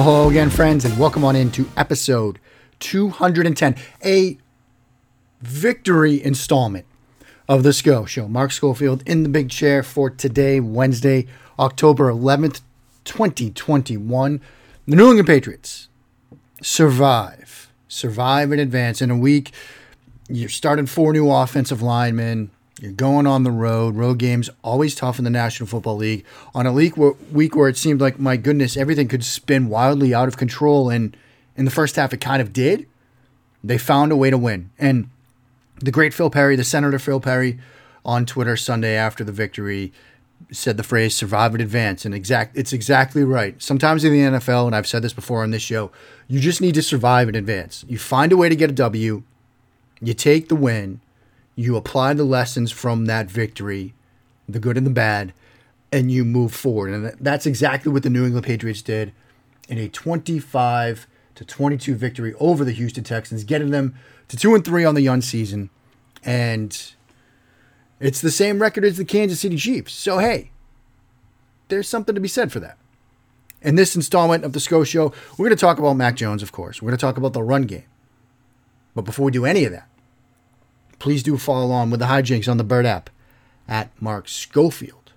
Well, hello again, friends, and welcome on into episode 210, a victory installment of the SCO Show. Mark Schofield in the big chair for today, Wednesday, October 11th, 2021. The New England Patriots survive, survive in advance. In a week, you're starting four new offensive linemen. You're going on the road. Road games always tough in the National Football League. On a week where, week where it seemed like, my goodness, everything could spin wildly out of control, and in the first half it kind of did. They found a way to win, and the great Phil Perry, the Senator Phil Perry, on Twitter Sunday after the victory, said the phrase "survive and advance," and exact it's exactly right. Sometimes in the NFL, and I've said this before on this show, you just need to survive and advance. You find a way to get a W, you take the win, you apply the lessons from that victory, the good and the bad, and you move forward. And that's exactly what the New England Patriots did in a 25 to 22 victory over the Houston Texans, getting them to 2 and 3 on the young season. And it's the same record as the Kansas City Chiefs. So, hey, there's something to be said for that. In this installment of the SCO Show, we're going to talk about Mac Jones, of course. We're going to talk about the run game. But before we do any of that, please do follow along with the hijinks on the Bird app at Mark Schofield.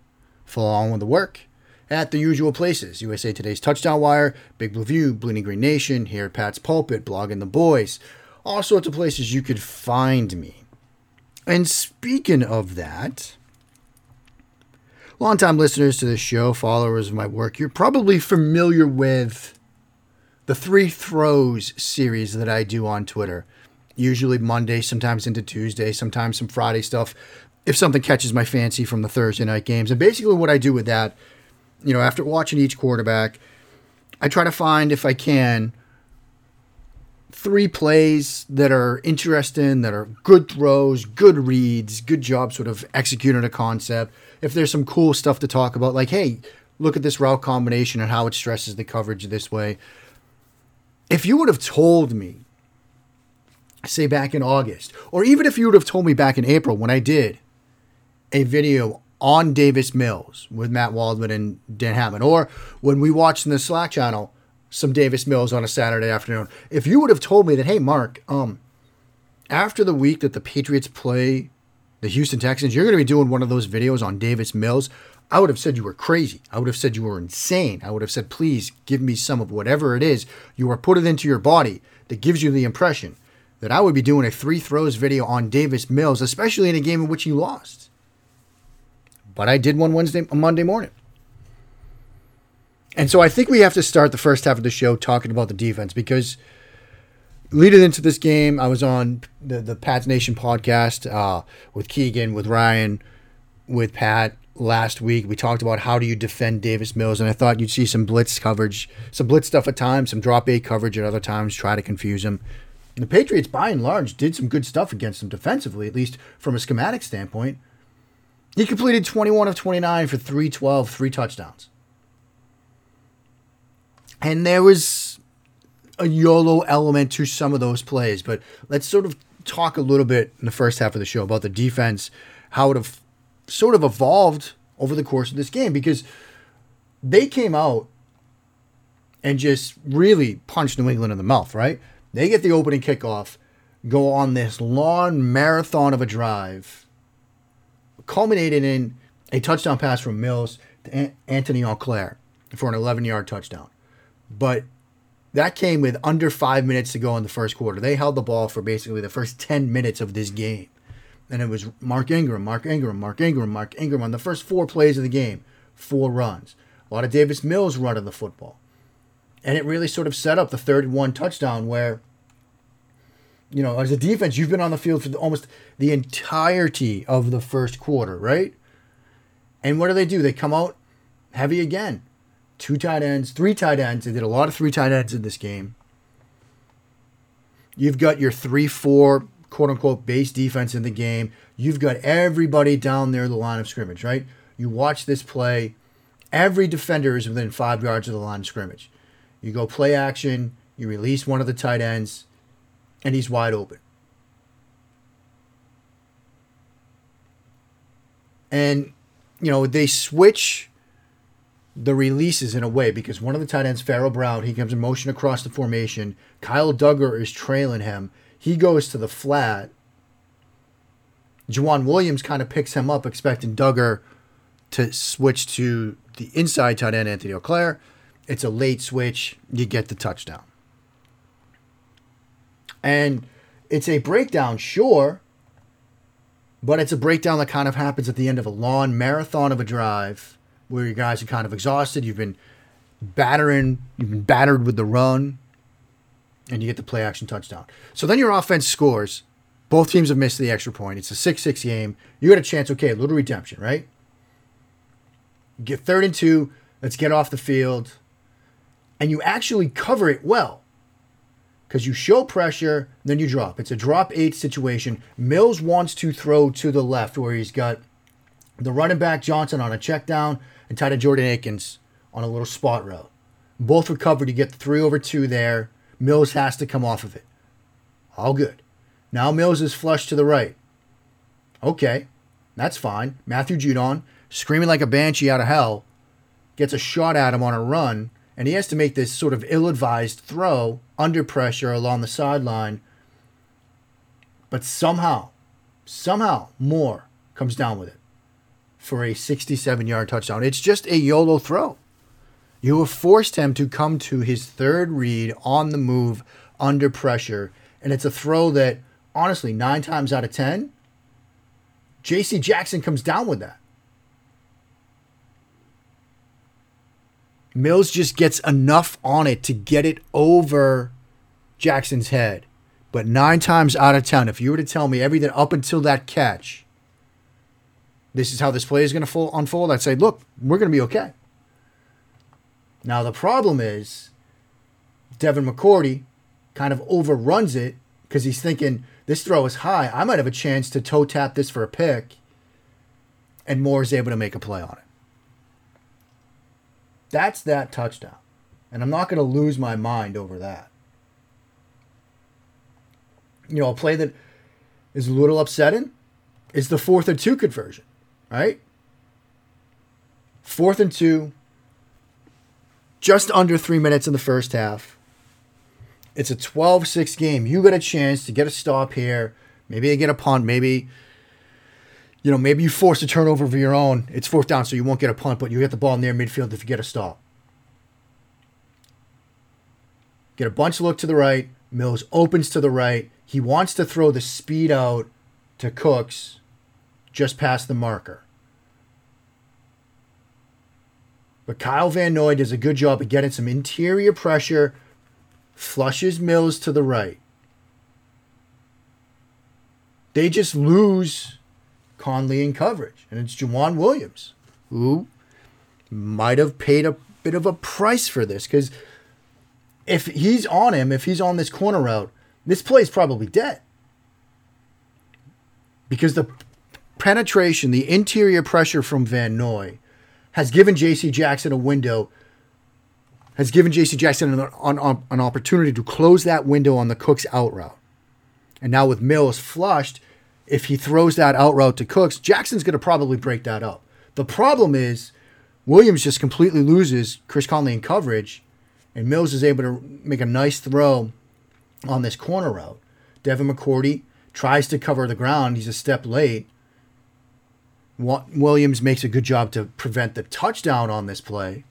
Follow along with the work at the usual places USA Today's Touchdown Wire, Big Blue View, Bleeding Green Nation, here at Pat's Pulpit, Blogging the Boys, all sorts of places you could find me. And speaking of that, longtime listeners to this show, followers of my work, you're probably familiar with the Three Throws series that I do on Twitter usually Monday, sometimes into Tuesday, sometimes some Friday stuff. If something catches my fancy from the Thursday night games. And basically, what I do with that, you know, after watching each quarterback, I try to find, if I can, three plays that are interesting, that are good throws, good reads, good job sort of executing a concept. If there's some cool stuff to talk about, like, hey, look at this route combination and how it stresses the coverage this way. If you would have told me say back in August, or even if you would have told me back in April when I did a video on Davis Mills with Matt Waldman and Dan Hammond, or when we watched in the Slack channel some Davis Mills on a Saturday afternoon, if you would have told me that, hey, Mark, um, after the week that the Patriots play the Houston Texans, you're going to be doing one of those videos on Davis Mills. I would have said you were crazy. I would have said you were insane. I would have said, please give me some of whatever it is you are putting into your body that gives you the impression that I would be doing a three throws video on Davis Mills, especially in a game in which he lost. But I did one Wednesday, Monday morning. And so I think we have to start the first half of the show talking about the defense because leading into this game, I was on the, the Pat's Nation podcast uh, with Keegan, with Ryan, with Pat last week. We talked about how do you defend Davis Mills, and I thought you'd see some blitz coverage, some blitz stuff at times, some drop eight coverage at other times, try to confuse him. The Patriots, by and large, did some good stuff against him defensively, at least from a schematic standpoint. He completed 21 of 29 for 312, three touchdowns. And there was a YOLO element to some of those plays, but let's sort of talk a little bit in the first half of the show about the defense, how it have sort of evolved over the course of this game, because they came out and just really punched New England in the mouth, right? They get the opening kickoff, go on this long marathon of a drive, culminating in a touchdown pass from Mills to Antony Auclair for an 11 yard touchdown. But that came with under five minutes to go in the first quarter. They held the ball for basically the first 10 minutes of this game. And it was Mark Ingram, Mark Ingram, Mark Ingram, Mark Ingram on the first four plays of the game, four runs. A lot of Davis Mills running the football. And it really sort of set up the third and one touchdown where, you know, as a defense, you've been on the field for almost the entirety of the first quarter, right? And what do they do? They come out heavy again. Two tight ends, three tight ends. They did a lot of three tight ends in this game. You've got your 3 4 quote unquote base defense in the game. You've got everybody down there the line of scrimmage, right? You watch this play. Every defender is within five yards of the line of scrimmage. You go play action, you release one of the tight ends, and he's wide open. And, you know, they switch the releases in a way because one of the tight ends, Pharaoh Brown, he comes in motion across the formation. Kyle Dugger is trailing him. He goes to the flat. Joejuan Williams kind of picks him up, expecting Dugger to switch to the inside tight end, Antony Auclair. It's a late switch. You get the touchdown. And it's a breakdown, sure, but it's a breakdown that kind of happens at the end of a long marathon of a drive where you guys are kind of exhausted. You've been battering, you've been battered with the run, and you get the play action touchdown. So then your offense scores. Both teams have missed the extra point. It's a 6 6 game. You got a chance, okay, a little redemption, right? Get third and two. Let's get off the field. And you actually cover it well because you show pressure, then you drop. It's a drop eight situation. Mills wants to throw to the left where he's got the running back Johnson on a check down and tight end Jordan Akins on a little spot route. Both recovered. You get the three over two there. Mills has to come off of it. All good. Now Mills is flush to the right. Okay, that's fine. Matthew Judon, screaming like a banshee out of hell, gets a shot at him on a run, and he has to make this sort of ill advised throw under pressure along the sideline. But somehow, somehow, Moore comes down with it for a 67 yard touchdown. It's just a YOLO throw. You have forced him to come to his third read on the move under pressure. And it's a throw that, honestly, nine times out of 10, JC Jackson comes down with that. Mills just gets enough on it to get it over Jackson's head. But nine times out of 10, if you were to tell me everything up until that catch, this is how this play is going to unfold, I'd say, look, we're going to be okay. Now, the problem is Devin McCourty kind of overruns it because he's thinking this throw is high. I might have a chance to toe tap this for a pick. And Moore is able to make a play on it. That's that touchdown. And I'm not going to lose my mind over that. You know, a play that is a little upsetting is the fourth and two conversion right? Fourth and two, just under three minutes in the first half. It's a 12 6 game. You got a chance to get a stop here. Maybe you get a punt. Maybe, you know, maybe you force a turnover of your own. It's fourth down, so you won't get a punt, but you get the ball near midfield if you get a stop. Get a bunch look to the right. Mills opens to the right. He wants to throw the speed out to Cooks just past the marker. But Kyle Van Noy does a good job of getting some interior pressure, flushes Mills to the right. They just lose Conley in coverage, and it's Joejuan Williams who might have paid a bit of a price for this because if he's on him, if he's on this corner route, this play is probably dead. Because the penetration, the interior pressure from Van Noy has given J.C. Jackson a window, has given J.C. Jackson an, an, an opportunity to close that window on the Cooks out route. And now with Mills flushed, if he throws that out route to Cooks, Jackson's going to probably break that up. The problem is Williams just completely loses Chris Conley in coverage, and Mills is able to make a nice throw on this corner route. Devin McCourty tries to cover the ground. He's a step late. Williams makes a good job to prevent the touchdown on this play.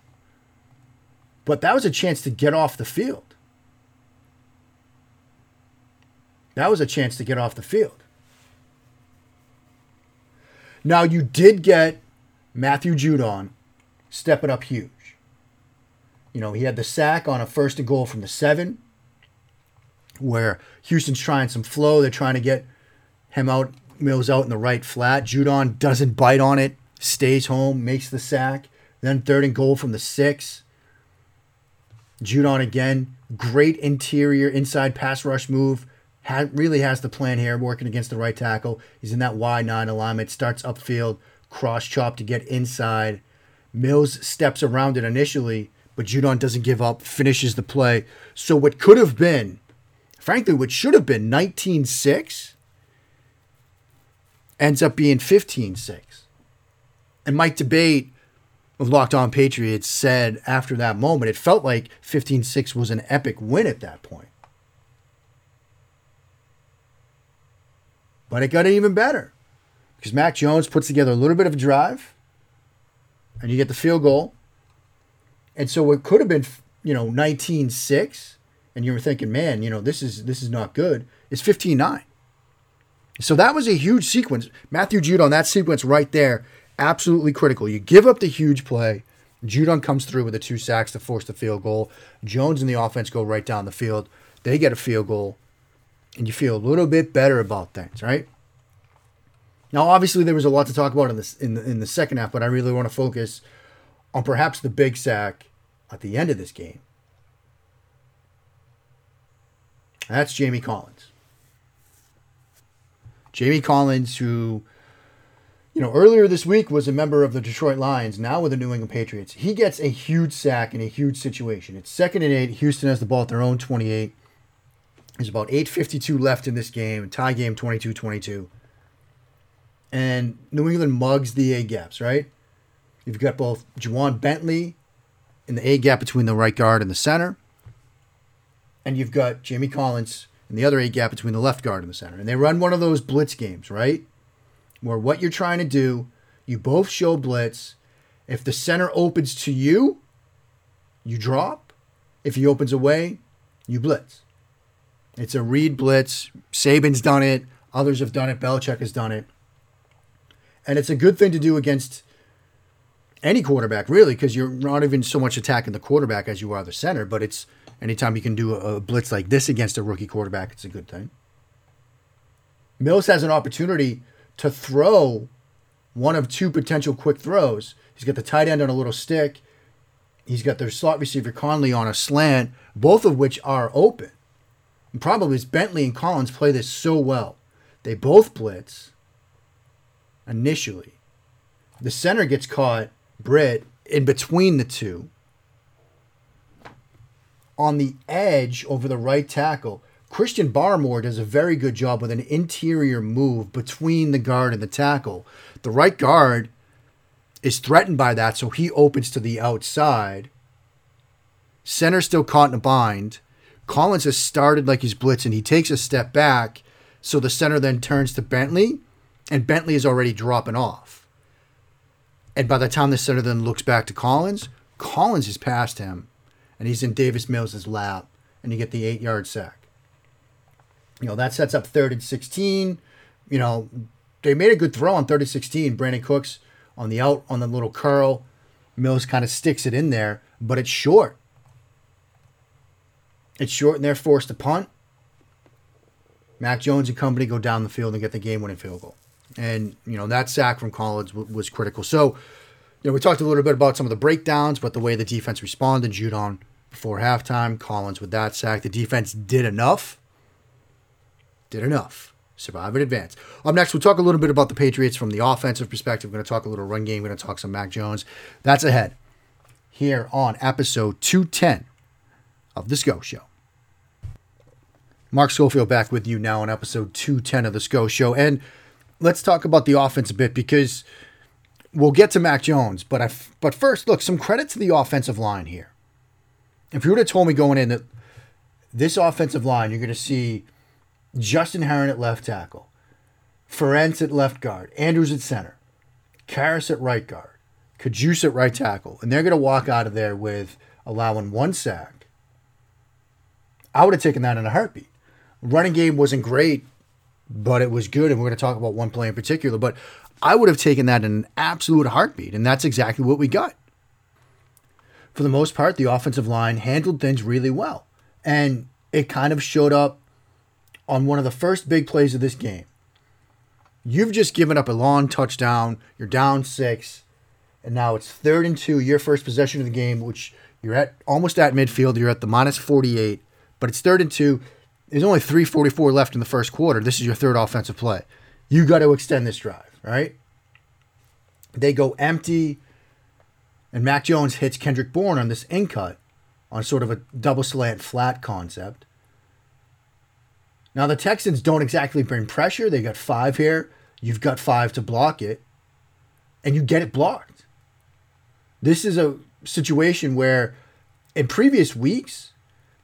But that was a chance to get off the field. That was a chance to get off the field. Now, you did get Matthew Judon stepping up huge. You know, he had the sack on a first and goal from the seven, where Houston's trying some flow. They're trying to get him out Mills out in the right flat. Judon doesn't bite on it, stays home, makes the sack. Then third and goal from the six. Judon again, great interior inside pass rush move. Really has the plan here, working against the right tackle. He's in that Y9 alignment, starts upfield, cross chop to get inside. Mills steps around it initially, but Judon doesn't give up, finishes the play. So what could have been, frankly, what should have been 19 6 ends up being 15 6. And Mike D'Abate, of Locked On Patriots said after that moment, it felt like 15 6 was an epic win at that point. But it got even better because Mac Jones puts together a little bit of a drive and you get the field goal. And so it could have been, you know, 19 6 and you were thinking, man, you know, this is this is not good. It's 15 9. So that was a huge sequence. Matthew Judon, that sequence right there, absolutely critical. You give up the huge play. Judon comes through with the two sacks to force the field goal. Jones and the offense go right down the field. They get a field goal, and you feel a little bit better about things, right? Now, obviously, there was a lot to talk about in in the, in the second half, but I really want to focus on perhaps the big sack at the end of this game. That's Jamie Collins. Jamie Collins, who, you know, earlier this week was a member of the Detroit Lions, now with the New England Patriots. He gets a huge sack in a huge situation. It's second and eight. Houston has the ball at their own 28. There's about 8.52 left in this game, tie game 22 22. And New England mugs the A gaps, right? You've got both Ja'Whaun Bentley in the A gap between the right guard and the center. And you've got Jamie Collins in the other A gap between the left guard and the center. And they run one of those blitz games, right? Where what you're trying to do, you both show blitz. If the center opens to you, you drop. If he opens away, you blitz. It's a read blitz. Saban's done it. Others have done it. Belichick has done it. And it's a good thing to do against any quarterback, really, because you're not even so much attacking the quarterback as you are the center, but it's Anytime you can do a, blitz like this against a rookie quarterback, it's a good thing. Mills has an opportunity to throw one of two potential quick throws. He's got the tight end on a little stick. He's got their slot receiver Conley on a slant, both of which are open. And probably is Bentley and Collins play this so well. They both blitz initially. The center gets caught, Britt, in between the two on the edge over the right tackle. Christian Barmore does a very good job with an interior move between the guard and the tackle. The right guard is threatened by that, so he opens to the outside. Center still caught in a bind. Collins has started like he's blitzing. He takes a step back, so the center then turns to Bentley, and Bentley is already dropping off. And by the time the center then looks back to Collins, Collins is past him and he's in Davis Mills' lap, and you get the eight yard sack. You know, that sets up third and 16. You know, they made a good throw on third and 16. Brandin Cooks on the out, on the little curl. Mills kind of sticks it in there, but it's short. It's short, and they're forced to punt. Mac Jones and company go down the field and get the game winning field goal. And, you know, that sack from Collins w- was critical. So, you know, we talked a little bit about some of the breakdowns, but the way the defense responded, Judon before halftime. Collins with that sack. The defense did enough. Did enough. Survive and advance. Up next, we'll talk a little bit about the Patriots from the offensive perspective. We're going to talk a little run game. We're going to talk some Mac Jones. That's ahead here on episode 210 of The SCO Show. Mark Schofield back with you now on episode 210 of The SCO Show. And let's talk about the offense a bit because we'll get to Mac Jones. But, but first, look, some credit to the offensive line here if you would have told me going in that this offensive line, you're going to see Justin Herron at left tackle, Ferentz at left guard, Andrews at center, Karras at right guard, Cajuste at right tackle, and they're going to walk out of there with allowing one sack. I would have taken that in a heartbeat. Running game wasn't great, but it was good, and we're going to talk about one play in particular. But I would have taken that in an absolute heartbeat, and that's exactly what we got for the most part, the offensive line handled things really well. And it kind of showed up on one of the first big plays of this game. You've just given up a long touchdown. You're down six. And now it's third and two, your first possession of the game, which you're at almost at midfield. You're at the minus 48, but it's third and two. There's only 344 left in the first quarter. This is your third offensive play. You got to extend this drive, right? They go empty. And Mac Jones hits Kendrick Bourne on this in cut on sort of a double slant flat concept. Now, the Texans don't exactly bring pressure. They got five here. You've got five to block it. And you get it blocked. This is a situation where in previous weeks,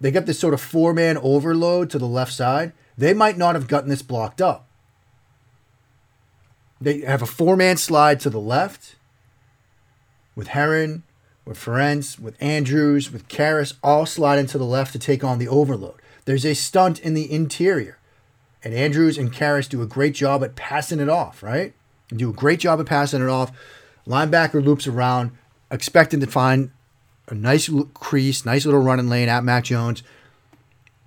they got this sort of four man overload to the left side. They might not have gotten this blocked up. They have a four man slide to the left with Herron, with Ferentz, with Andrews, with Karras, all sliding to the left to take on the overload. There's a stunt in the interior. And Andrews and Karras do a great job at passing it off, right? And do a great job at passing it off. Linebacker loops around, expecting to find a nice crease, nice little running lane at Mac Jones.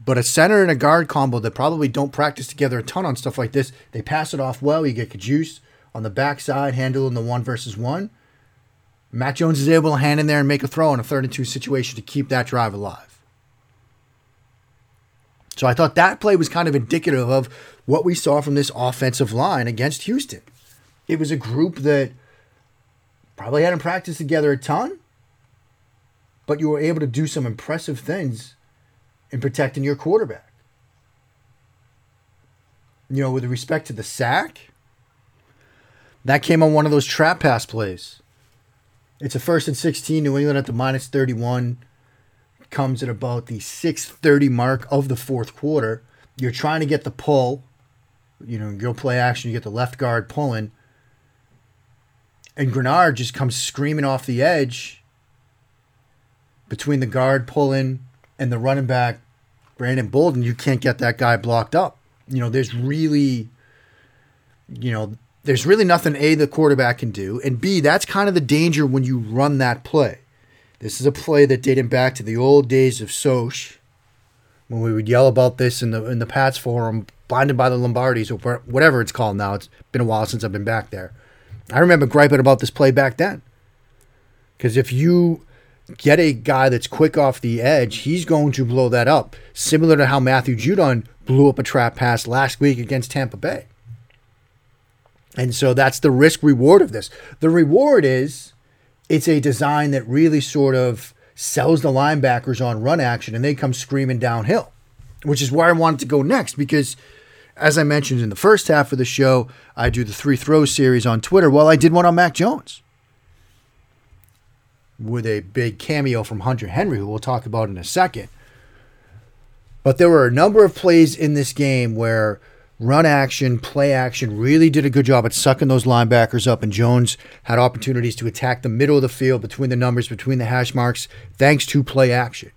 But a center and a guard combo that probably don't practice together a ton on stuff like this, they pass it off well. You get Cajuste on the backside, handling the one versus one. Mac Jones is able to hand in there and make a throw in a third and two situation to keep that drive alive. So I thought that play was kind of indicative of what we saw from this offensive line against Houston. It was a group that probably hadn't practiced together a ton, but you were able to do some impressive things in protecting your quarterback. You know, with respect to the sack, that came on one of those trap pass plays. It's a first and 16, New England at the minus 31 comes at about the 6:30 mark of the fourth quarter. You're trying to get the pull. You know, you'll play action, you get the left guard pulling. And Greenard just comes screaming off the edge between the guard pulling and the running back, Brandon Bolden. You can't get that guy blocked up. You know, there's really, you know, there's really nothing A, the quarterback can do. And B, that's kind of the danger when you run that play. This is a play that dated back to the old days of Soch, when we would yell about this in the in the Pats forum, blinded by the Lombardis or whatever it's called now. It's been a while since I've been back there. I remember griping about this play back then. Because if you get a guy that's quick off the edge, he's going to blow that up. Similar to how Matthew Judon blew up a trap pass last week against Tampa Bay. And so that's the risk reward of this. The reward is it's a design that really sort of sells the linebackers on run action and they come screaming downhill, which is where I wanted to go next because, as I mentioned in the first half of the show, I do the three throws series on Twitter. Well, I did one on Mac Jones with a big cameo from Hunter Henry, who we'll talk about in a second. But there were a number of plays in this game where run action, play action, really did a good job at sucking those linebackers up. And Jones had opportunities to attack the middle of the field between the numbers, between the hash marks, thanks to play action.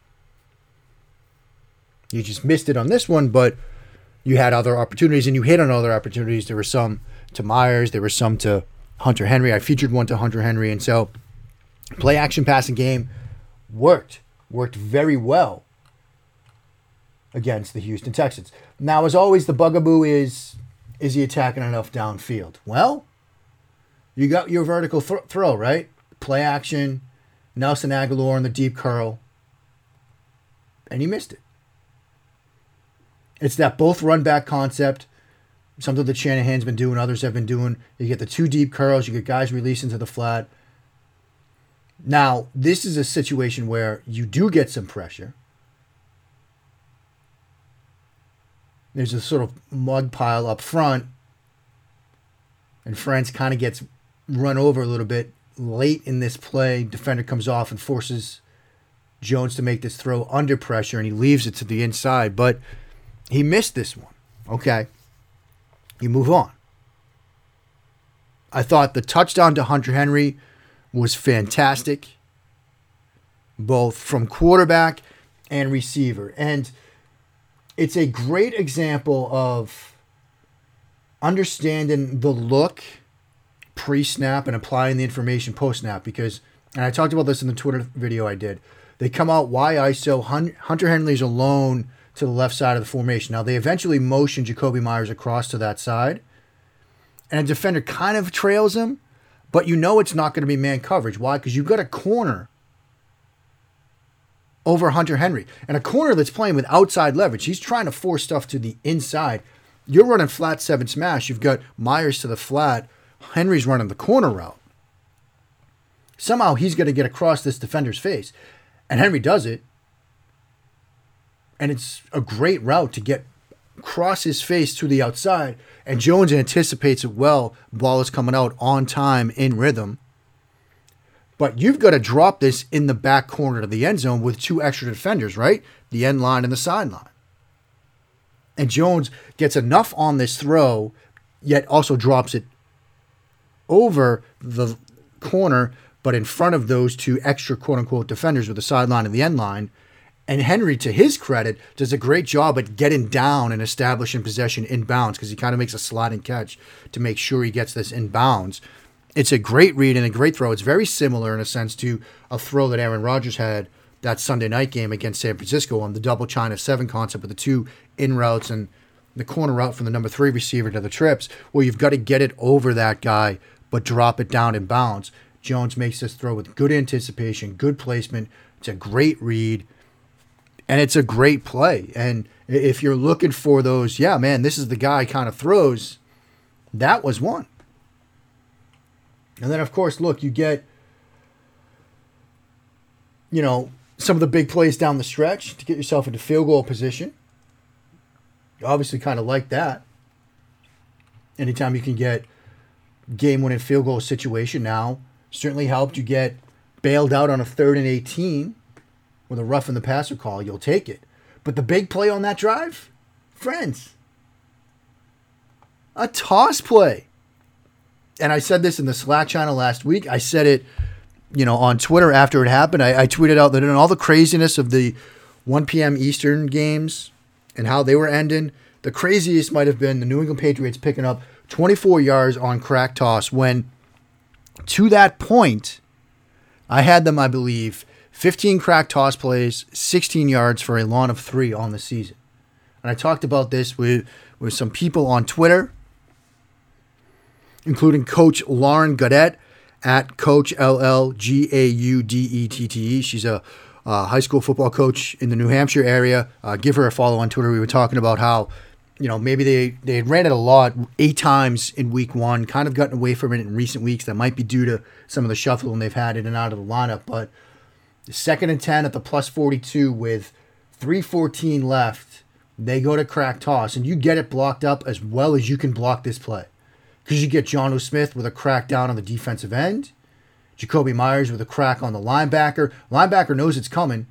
You just missed it on this one, but you had other opportunities and you hit on other opportunities. There were some to Meyers, there were some to Hunter Henry. I featured one to Hunter Henry. And so play action passing game worked, worked very well against the Houston Texans. Now, as always, the bugaboo is is he attacking enough downfield? Well, you got your vertical th- throw, right? Play action, Nelson Agholor in the deep curl, and he missed it. It's that both run back concept, something that Shanahan's been doing, others have been doing. You get the two deep curls, you get guys releasing to the flat. Now, this is a situation where you do get some pressure There's a sort of mud pile up front, and Ferentz kind of gets run over a little bit late in this play. Defender comes off and forces Jones to make this throw under pressure, and he leaves it to the inside. But he missed this one. Okay, you move on. I thought the touchdown to Hunter Henry was fantastic, both from quarterback and receiver. And it's a great example of understanding the look pre-snap and applying the information post-snap because and I talked about this in the Twitter video I did. They come out why ISO Hunter Henry's alone to the left side of the formation. Now they eventually motion Jakobi Meyers across to that side. And a defender kind of trails him, but you know it's not going to be man coverage. Why? Because you've got a corner over Hunter Henry. And a corner that's playing with outside leverage. He's trying to force stuff to the inside. You're running flat seven smash. You've got Meyers to the flat. Henry's running the corner route. Somehow he's going to get across this defender's face. And Henry does it. And it's a great route to get across his face to the outside. And Jones anticipates it well. Ball is coming out on time in rhythm. But you've got to drop this in the back corner of the end zone with two extra defenders, right? The end line and the sideline. And Jones gets enough on this throw, yet also drops it over the corner, but in front of those two extra quote unquote defenders with the sideline and the end line. And Henry, to his credit, does a great job at getting down and establishing possession in bounds because he kind of makes a sliding catch to make sure he gets this in bounds. It's a great read and a great throw. It's very similar in a sense to a throw that Aaron Rodgers had that Sunday night game against San Francisco on the double China seven concept with the two in routes and the corner route from the number three receiver to the trips, where you've got to get it over that guy but drop it down in bounds. Jones makes this throw with good anticipation, good placement. It's a great read, and it's a great play. And if you're looking for those, yeah, man, this is the guy kind of throws, that was one. And then, of course, look, you get, you know, some of the big plays down the stretch to get yourself into field goal position. You obviously kind of like that. Anytime you can get game winning field goal situation now, certainly helped you get bailed out on a third and 18 with a rough in the passer call, you'll take it. But the big play on that drive, friends, a toss play. And I said this in the Slack channel last week. I said it, you know, on Twitter after it happened. I, I tweeted out that in all the craziness of the 1 p.m. Eastern games and how they were ending, the craziest might have been the New England Patriots picking up 24 yards on crack toss when to that point, I had them, I believe, 15 crack toss plays, 16 yards for a lawn of three on the season. And I talked about this with, with some people on Twitter, including Coach Lauren Gaudette at Coach L L G A U D E T T E. She's a uh, high school football coach in the New Hampshire area. Uh, give her a follow on Twitter. We were talking about how you know, maybe they, they ran it a lot, eight times in week one, kind of gotten away from it in recent weeks. That might be due to some of the shuffling they've had in and out of the lineup. But second and 10 at the plus 42 with 314 left, they go to crack toss, and you get it blocked up as well as you can block this play. Because you get Jonnu Smith with a crack down on the defensive end, Jakobi Meyers with a crack on the linebacker. Linebacker knows it's coming,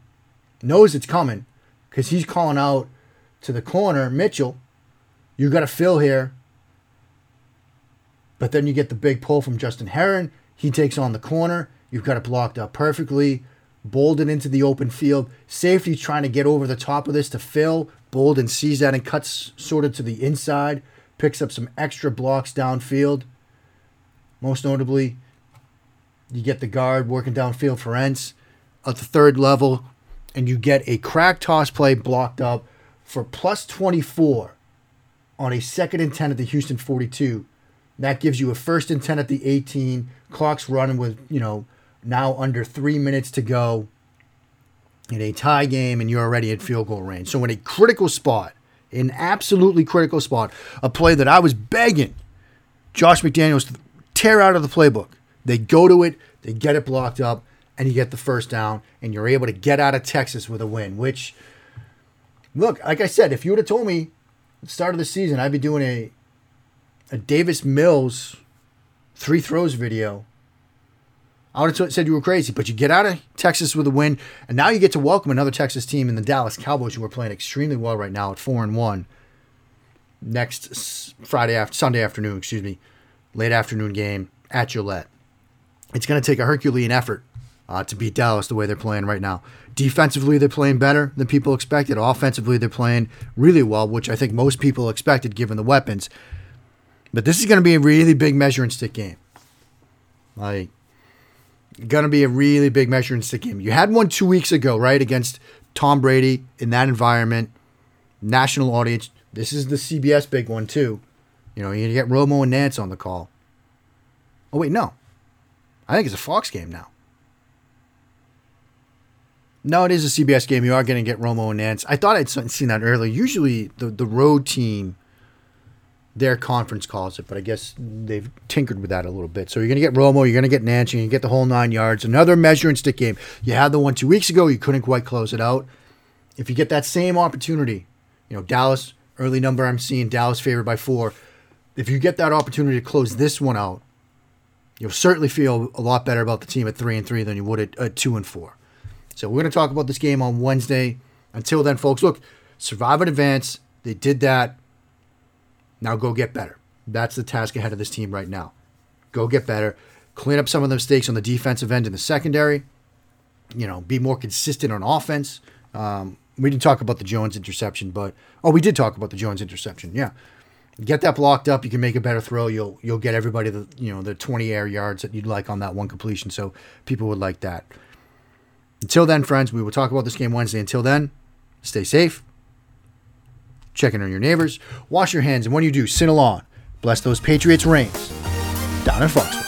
knows it's coming, because he's calling out to the corner, Mitchell, you got to fill here. But then you get the big pull from Justin Herron. He takes on the corner. You've got it blocked up perfectly. Bolden into the open field. Safety trying to get over the top of this to fill. Bolden sees that and cuts sort of to the inside. Picks up some extra blocks downfield. Most notably, you get the guard working downfield Ferentz at the third level, and you get a crack toss play blocked up for plus 24 on a second and 10 at the Houston 42. That gives you a first and 10 at the 18. Clock's running with, you know, now under three minutes to go in a tie game, and you're already at field goal range. So, in a critical spot, an absolutely critical spot, a play that I was begging Josh McDaniels to tear out of the playbook. They go to it, they get it blocked up, and you get the first down, and you're able to get out of Texas with a win. Which, look, like I said, if you would have told me at the start of the season, I'd be doing a a Davis Mills three throws video. I would have said you were crazy, but you get out of Texas with a win, and now you get to welcome another Texas team in the Dallas Cowboys, who are playing extremely well right now at four and one. Next Friday after Sunday afternoon, excuse me, late afternoon game at Gillette. It's going to take a Herculean effort uh, to beat Dallas the way they're playing right now. Defensively, they're playing better than people expected. Offensively, they're playing really well, which I think most people expected given the weapons. But this is going to be a really big measure measuring stick game. Like, going to be a really big measuring stick game. You had one two weeks ago, right, against Tom Brady in that environment, national audience. This is the CBS big one, too. You know, you get Romo and Nance on the call. Oh, wait, no. I think it's a Fox game now. No, it is a CBS game. You are going to get Romo and Nance. I thought I'd seen that earlier. Usually, the the road team, their conference calls it, but I guess they've tinkered with that a little bit. So you're going to get Romo, you're going to get going to get the whole nine yards. Another measuring stick game. You had the one two weeks ago. You couldn't quite close it out. If you get that same opportunity, you know Dallas early number I'm seeing Dallas favored by four. If you get that opportunity to close this one out, you'll certainly feel a lot better about the team at three and three than you would at, at two and four. So we're going to talk about this game on Wednesday. Until then, folks, look, survive and advance. They did that. Now go get better. That's the task ahead of this team right now. Go get better. Clean up some of the mistakes on the defensive end in the secondary. You know, be more consistent on offense. Um, we didn't talk about the Jones interception, but oh, we did talk about the Jones interception. Yeah, get that blocked up. You can make a better throw. You'll you'll get everybody the you know the 20 air yards that you'd like on that one completion. So people would like that. Until then, friends, we will talk about this game Wednesday. Until then, stay safe. Check in on your neighbors. Wash your hands, and when you do, sin along. Bless those Patriots' reigns down in Foxborough.